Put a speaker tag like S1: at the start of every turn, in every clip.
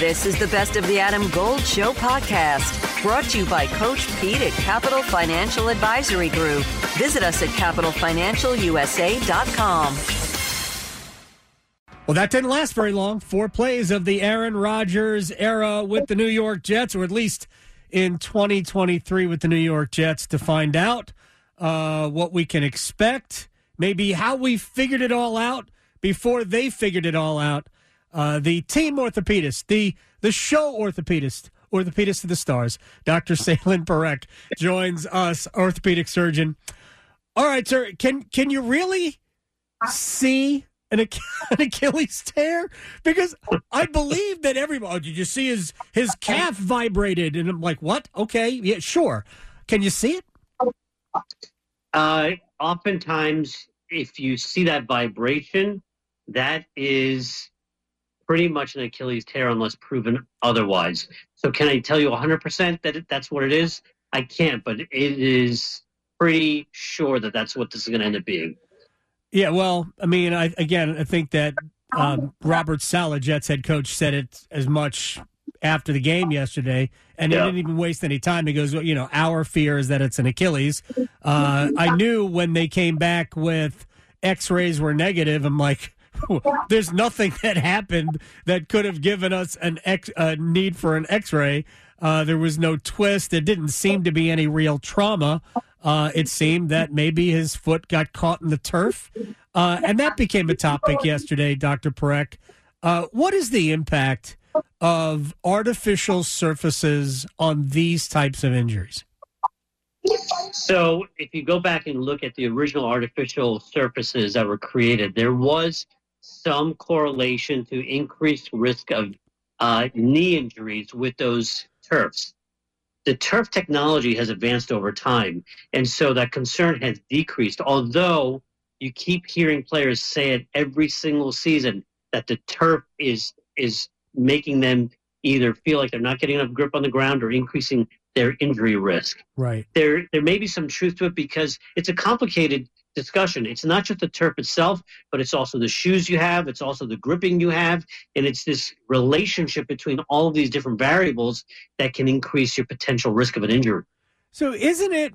S1: This is the Best of the Adam Gold Show podcast, brought to you by Coach Pete at Capital Financial Advisory Group. Visit us at capitalfinancialusa.com.
S2: Well, that didn't last very long. Four plays of the Aaron Rodgers era with the New York Jets, or at least in 2023 with the New York Jets, to find out uh, what we can expect, maybe how we figured it all out before they figured it all out. Uh, the team orthopedist, the the show orthopedist, orthopedist of the stars, Dr. Selene Parekh joins us, orthopedic surgeon. All right, sir, can can you really see an, an Achilles tear? Because I believe that everybody. Oh, did you see his his calf vibrated? And I'm like, what? Okay, yeah, sure. Can you see it?
S3: Uh, oftentimes, if you see that vibration, that is pretty much an Achilles tear unless proven otherwise. So, can I tell you 100% that it, that's what it is? I can't, but it is pretty sure that that's what this is going to end up being.
S2: Yeah, well, I mean, I, again, I think that um, Robert Saleh, Jets head coach, said it as much after the game yesterday, and yeah. he didn't even waste any time. He goes, you know, our fear is that it's an Achilles. Uh, I knew when they came back with X-rays were negative. I'm like, there's nothing that happened that could have given us an X, a need for an X-ray. Uh, there was no twist. There didn't seem to be any real trauma. Uh, it seemed that maybe his foot got caught in the turf, uh, and that became a topic yesterday. Dr. Parekh, uh, what is the impact of artificial surfaces on these types of injuries?
S3: So, if you go back and look at the original artificial surfaces that were created, there was some correlation to increased risk of uh, knee injuries with those turfs. The turf technology has advanced over time, and so that concern has decreased. Although you keep hearing players say it every single season that the turf is is making them either feel like they're not getting enough grip on the ground or increasing their injury risk.
S2: Right.
S3: There there may be some truth to it because it's a complicated discussion. It's not just the turf itself, but it's also the shoes you have, it's also the gripping you have, and it's this relationship between all of these different variables that can increase your potential risk of an injury.
S2: So, isn't it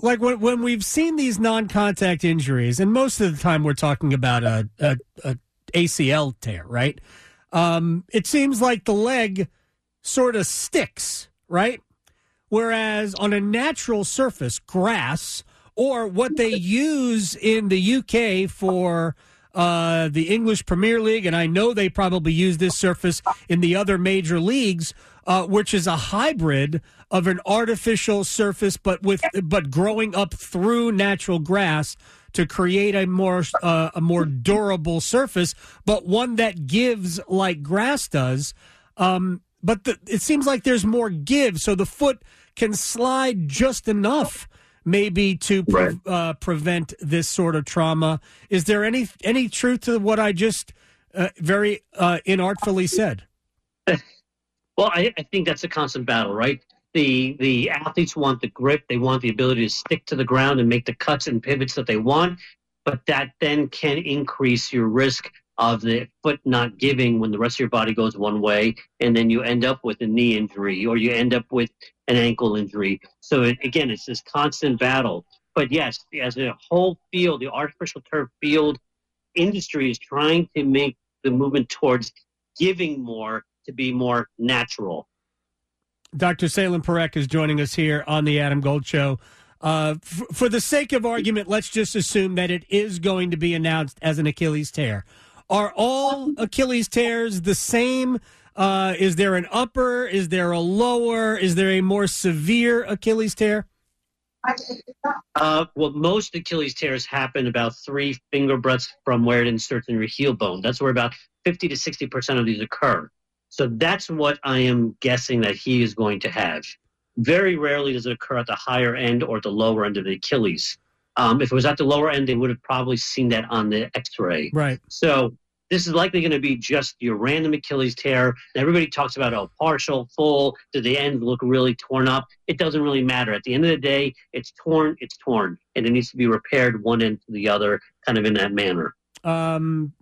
S2: like when, when we've seen these non-contact injuries, and most of the time we're talking about a, a, a ACL tear, right? Um, it seems like the leg sort of sticks, right? Whereas on a natural surface, grass or what they use in the UK for uh, the English Premier League, and I know they probably use this surface in the other major leagues, uh, which is a hybrid of an artificial surface, but with but growing up through natural grass to create a more uh, a more durable surface, but one that gives like grass does. Um, but the, it seems like there's more give, so the foot can slide just enough maybe to pre- right. uh, prevent this sort of trauma. Is there any any truth to what I just uh, very uh, inartfully said?
S3: Well, I, I, think that's a constant battle, right? The the athletes want the grip, they want the ability to stick to the ground and make the cuts and pivots that they want, but that then can increase your risk of the foot not giving when the rest of your body goes one way, and then you end up with a knee injury or you end up with an ankle injury. So it, again, it's this constant battle. But yes, as a whole field, the artificial turf field industry is trying to make the movement towards giving more to be more natural.
S2: Dr. Selene Parekh is joining us here on the Adam Gold Show. Uh, f- for the sake of argument, let's just assume that it is going to be announced as an Achilles tear. Are all Achilles tears the same? Uh, is there an upper? Is there a lower? Is there a more severe Achilles tear?
S3: Uh, well, most Achilles tears happen about three finger breadths from where it inserts in your heel bone. That's where about 50 to 60% of these occur. So that's what I am guessing that he is going to have. Very rarely does it occur at the higher end or the lower end of the Achilles. Um, if it was at the lower end, they would have probably seen that on the X-ray.
S2: Right.
S3: So this is likely going to be just your random Achilles tear. Everybody talks about oh, partial, full. Do the ends look really torn up? It doesn't really matter. At the end of the day, it's torn. It's torn, and it needs to be repaired one end to the other, kind of in that manner.
S2: Um,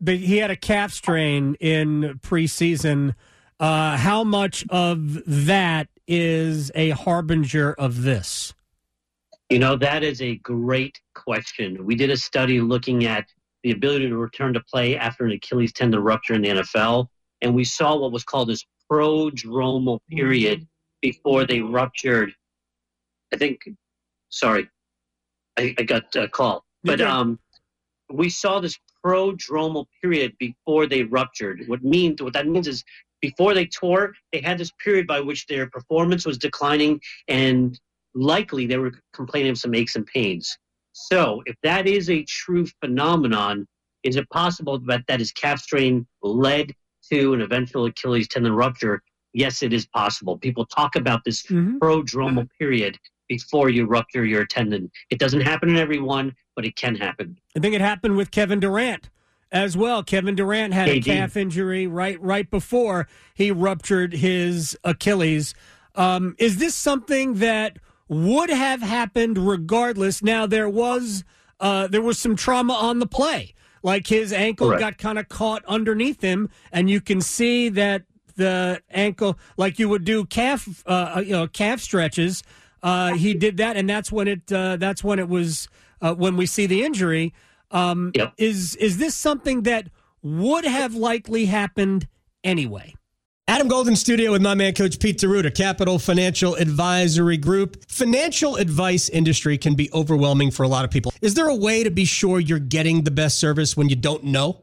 S2: but he had a calf strain in preseason. Uh, how much of that is a harbinger of this?
S3: You know, that is a great question. We did a study looking at the ability to return to play after an Achilles tendon rupture in the NFL, and we saw what was called this prodromal period before they ruptured. I think, sorry, I, I got a call, but um, we saw this prodromal period before they ruptured. What means what that means is before they tore, they had this period by which their performance was declining and likely they were complaining of some aches and pains. So, if that is a true phenomenon, is it possible that that is calf strain led to an eventual Achilles tendon rupture? Yes, it is possible. People talk about this mm-hmm. prodromal period before you rupture your tendon. It doesn't happen in everyone, but it can happen.
S2: I think it happened with Kevin Durant as well. Kevin Durant had KD. a calf injury right right before he ruptured his Achilles. Um, is this something that would have happened regardless? Now there was uh, there was some trauma on the play, like his ankle Correct. got kind of caught underneath him, and you can see that the ankle, like you would do calf, uh, uh you know, calf stretches. Uh, he did that, and that's when it uh, that's when it was uh, when we see the injury. Um, yep. Is is this something that would have likely happened anyway? Adam Golden Studio with my man, Coach Pete D'Arruda, Capital Financial Advisory Group. Financial advice industry can be overwhelming for a lot of people. Is there a way to be sure you're getting the best service when you don't know?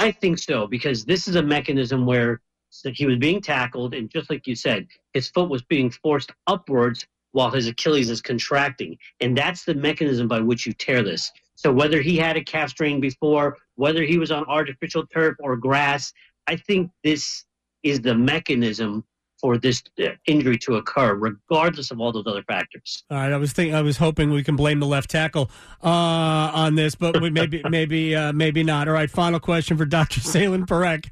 S3: I think so because this is a mechanism where he was being tackled, and just like you said, his foot was being forced upwards while his Achilles is contracting, and that's the mechanism by which you tear this. So whether he had a calf strain before, whether he was on artificial turf or grass, I think this is the mechanism for this uh, injury to occur, regardless of all those other factors.
S2: All right, I was thinking, I was hoping we can blame the left tackle uh, on this, but we maybe, maybe, uh, maybe not. All right, final question for Dr. Selene Parekh,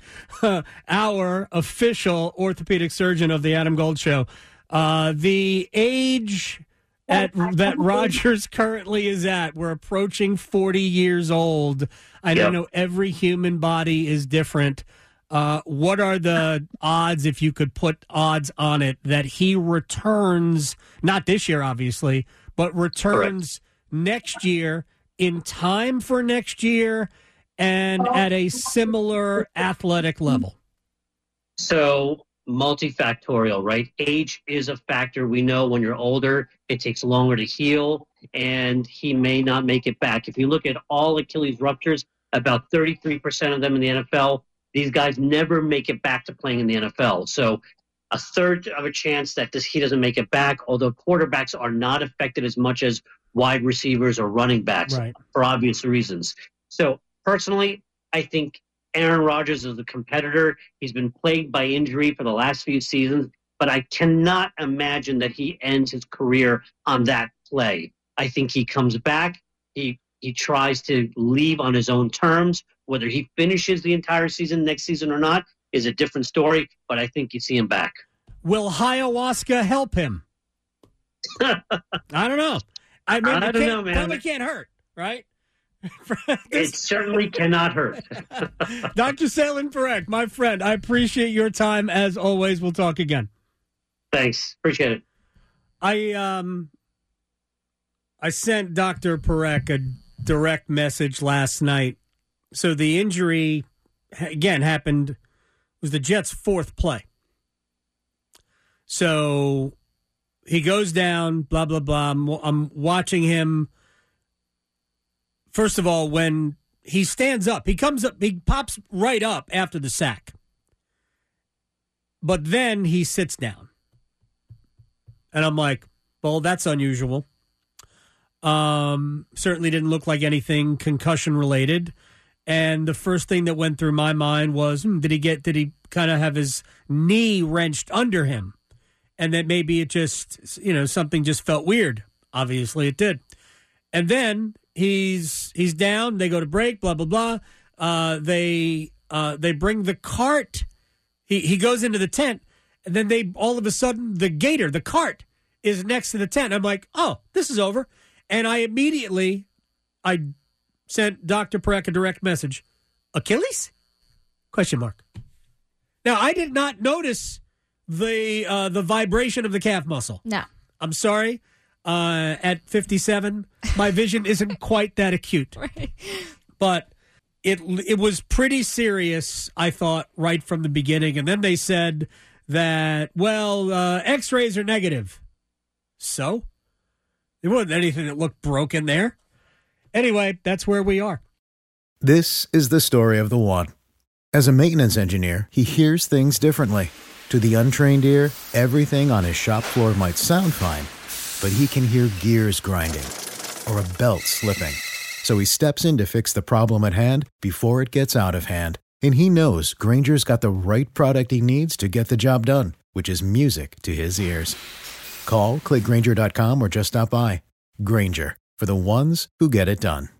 S2: our official orthopedic surgeon of the Adam Gold Show. Uh, the age at that Rodgers currently is at. We're approaching 40 years old. I yep. know every human body is different. Uh, what are the odds, if you could put odds on it, that he returns, not this year, obviously, but returns Correct. next year in time for next year and at a similar athletic level?
S3: So, multifactorial, right? Age is a factor. We know when you're older, it takes longer to heal, and he may not make it back. If you look at all Achilles ruptures, about 33% of them in the NFL these guys never make it back to playing in the NFL. So a third of a chance that this, he doesn't make it back, although quarterbacks are not affected as much as wide receivers or running backs right. for obvious reasons. So personally, I think Aaron Rodgers is a competitor. He's been plagued by injury for the last few seasons, but I cannot imagine that he ends his career on that play. I think he comes back. He he tries to leave on his own terms. Whether he finishes the entire season next season or not is a different story, but I think you see him back.
S2: Will ayahuasca help him? I don't know. I mean, I don't know, man. Probably can't hurt, right?
S3: it certainly cannot hurt.
S2: Dr. Selene Parekh, my friend, I appreciate your time as always. We'll talk again.
S3: Thanks. Appreciate it.
S2: I um I sent Dr. Parekh a direct message last night so the injury again happened was the Jets' fourth play. So he goes down, blah blah blah. I'm, I'm watching him. First of all, when he stands up, he comes up, he pops right up after the sack, but then he sits down, and I'm like, well, that's unusual. Um, certainly didn't look like anything concussion related. And the first thing that went through my mind was, hmm, did he get? Did he kind of have his knee wrenched under him? And that maybe it just, you know, something just felt weird. Obviously, it did. And then he's he's down. They go to break. Blah blah blah. Uh, they uh, they bring the cart. He he goes into the tent, and then they all of a sudden the gator, the cart, is next to the tent. I'm like, oh, this is over. And I immediately I sent Dr. Parekh a direct message. Achilles? Question mark. Now I did not notice the uh, the vibration of the calf muscle.
S4: No.
S2: I'm sorry. Uh, at 57, my vision isn't quite that acute.
S4: Right.
S2: But it it was pretty serious, I thought, right from the beginning. And then they said that, well, uh, X-rays are negative. So there wasn't anything that looked broken there. Anyway, that's where we are.
S5: This is the story of the one. As a maintenance engineer, he hears things differently. To the untrained ear, everything on his shop floor might sound fine, but he can hear gears grinding or a belt slipping. So he steps in to fix the problem at hand before it gets out of hand. And he knows Grainger's got the right product he needs to get the job done, which is music to his ears. Call, clickgrainger.com, or just stop by. Grainger, for the ones who get it done.